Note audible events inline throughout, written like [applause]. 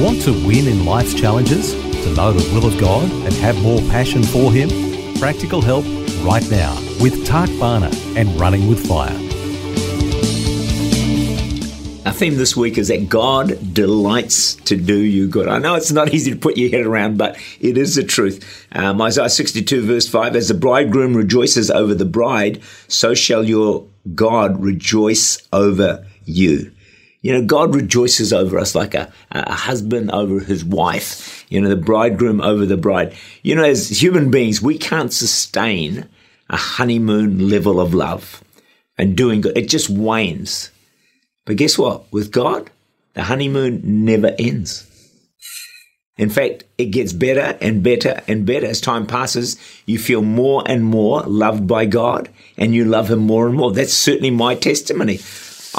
Want to win in life's challenges? To know the will of God and have more passion for Him? Practical help right now with Tak Bhana and Running with Fire. Our theme this week is that God delights to do you good. I know it's not [laughs] easy to put your head around, but it is the truth. Um, Isaiah 62, verse 5 As the bridegroom rejoices over the bride, so shall your God rejoice over you. You know, God rejoices over us like a, a husband over his wife, you know, the bridegroom over the bride. You know, as human beings, we can't sustain a honeymoon level of love and doing good. It just wanes. But guess what? With God, the honeymoon never ends. In fact, it gets better and better and better. As time passes, you feel more and more loved by God and you love Him more and more. That's certainly my testimony.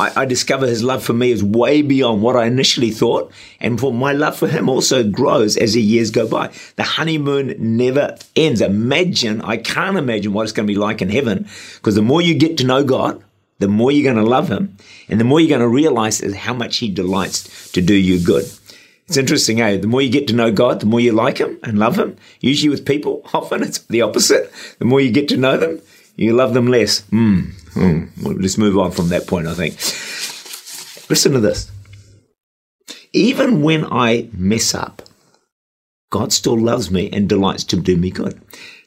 I, I discover his love for me is way beyond what I initially thought, and for my love for him also grows as the years go by. The honeymoon never ends. Imagine, I can't imagine what it's going to be like in heaven, because the more you get to know God, the more you're going to love him, and the more you're going to realize is how much he delights to do you good. It's interesting, eh? The more you get to know God, the more you like him and love him. Usually with people, [laughs] often it's the opposite. The more you get to know them, you love them less. Mm, mm. Move on from that point, I think. Listen to this. Even when I mess up, God still loves me and delights to do me good.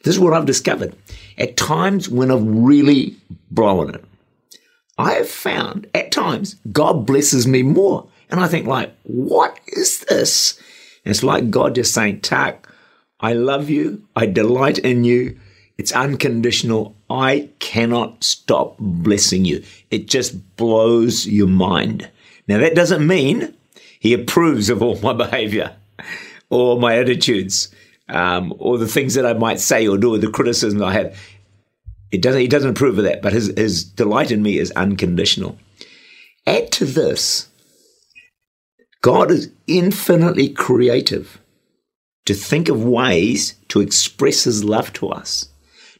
This is what I've discovered. At times when I've really blown it, I have found at times God blesses me more. And I think like, what is this? And it's like God just saying, Tak, I love you. I delight in you. It's unconditional. I cannot stop blessing you. It just blows your mind. Now, that doesn't mean he approves of all [laughs] my behavior or my attitudes um, or the things that I might say or do or the criticism I have. It doesn't, he doesn't approve of that, but his, his delight in me is unconditional. Add to this, God is infinitely creative to think of ways to express his love to us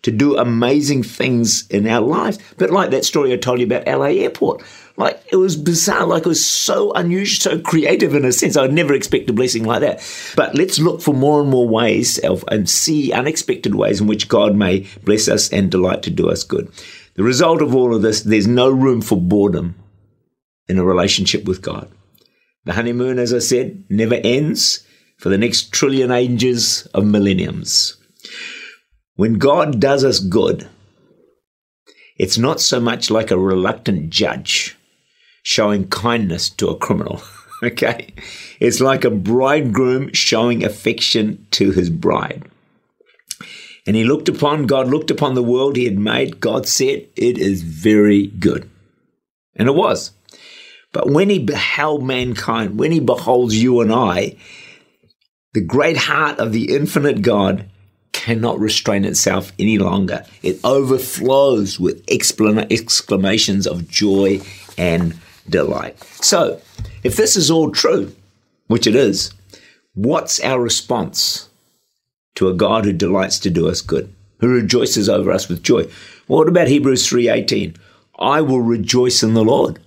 to do amazing things in our lives. But like that story I told you about LA Airport, like it was bizarre, like it was so unusual, so creative in a sense. I'd never expect a blessing like that. But let's look for more and more ways of, and see unexpected ways in which God may bless us and delight to do us good. The result of all of this, there's no room for boredom in a relationship with God. The honeymoon, as I said, never ends for the next trillion ages of millenniums. When God does us good, it's not so much like a reluctant judge showing kindness to a criminal. [laughs] okay? It's like a bridegroom showing affection to his bride. And he looked upon, God looked upon the world he had made. God said, It is very good. And it was. But when he beheld mankind, when he beholds you and I, the great heart of the infinite God cannot restrain itself any longer. It overflows with exclamations of joy and delight. So, if this is all true, which it is, what's our response to a God who delights to do us good, who rejoices over us with joy? Well, what about Hebrews 3:18? I will rejoice in the Lord.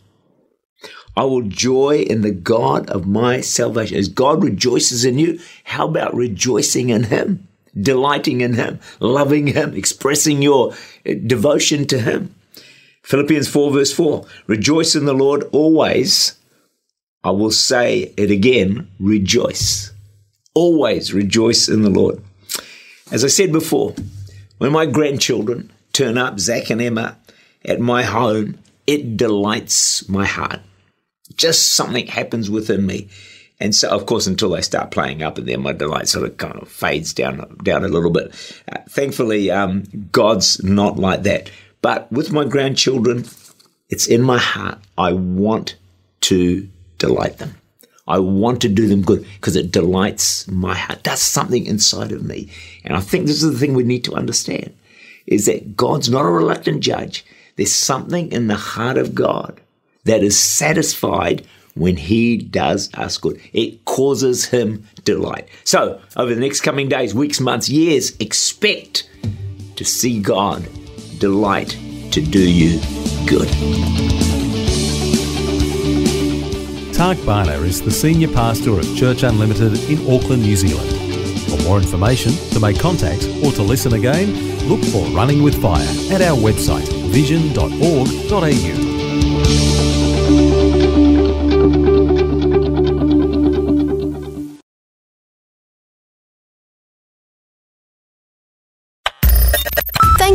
I will joy in the God of my salvation. As God rejoices in you, how about rejoicing in him? Delighting in Him, loving Him, expressing your eh, devotion to Him. Philippians 4, verse 4 Rejoice in the Lord always. I will say it again rejoice. Always rejoice in the Lord. As I said before, when my grandchildren turn up, Zach and Emma, at my home, it delights my heart. Just something happens within me. And so, of course, until they start playing up, and then my delight sort of kind of fades down down a little bit. Uh, thankfully, um, God's not like that. But with my grandchildren, it's in my heart. I want to delight them. I want to do them good because it delights my heart, does something inside of me. And I think this is the thing we need to understand is that God's not a reluctant judge. There's something in the heart of God that is satisfied when he does us good. It causes him delight. So, over the next coming days, weeks, months, years, expect to see God delight to do you good. Tak Bhana is the senior pastor of Church Unlimited in Auckland, New Zealand. For more information, to make contact, or to listen again, look for Running with Fire at our website vision.org.au.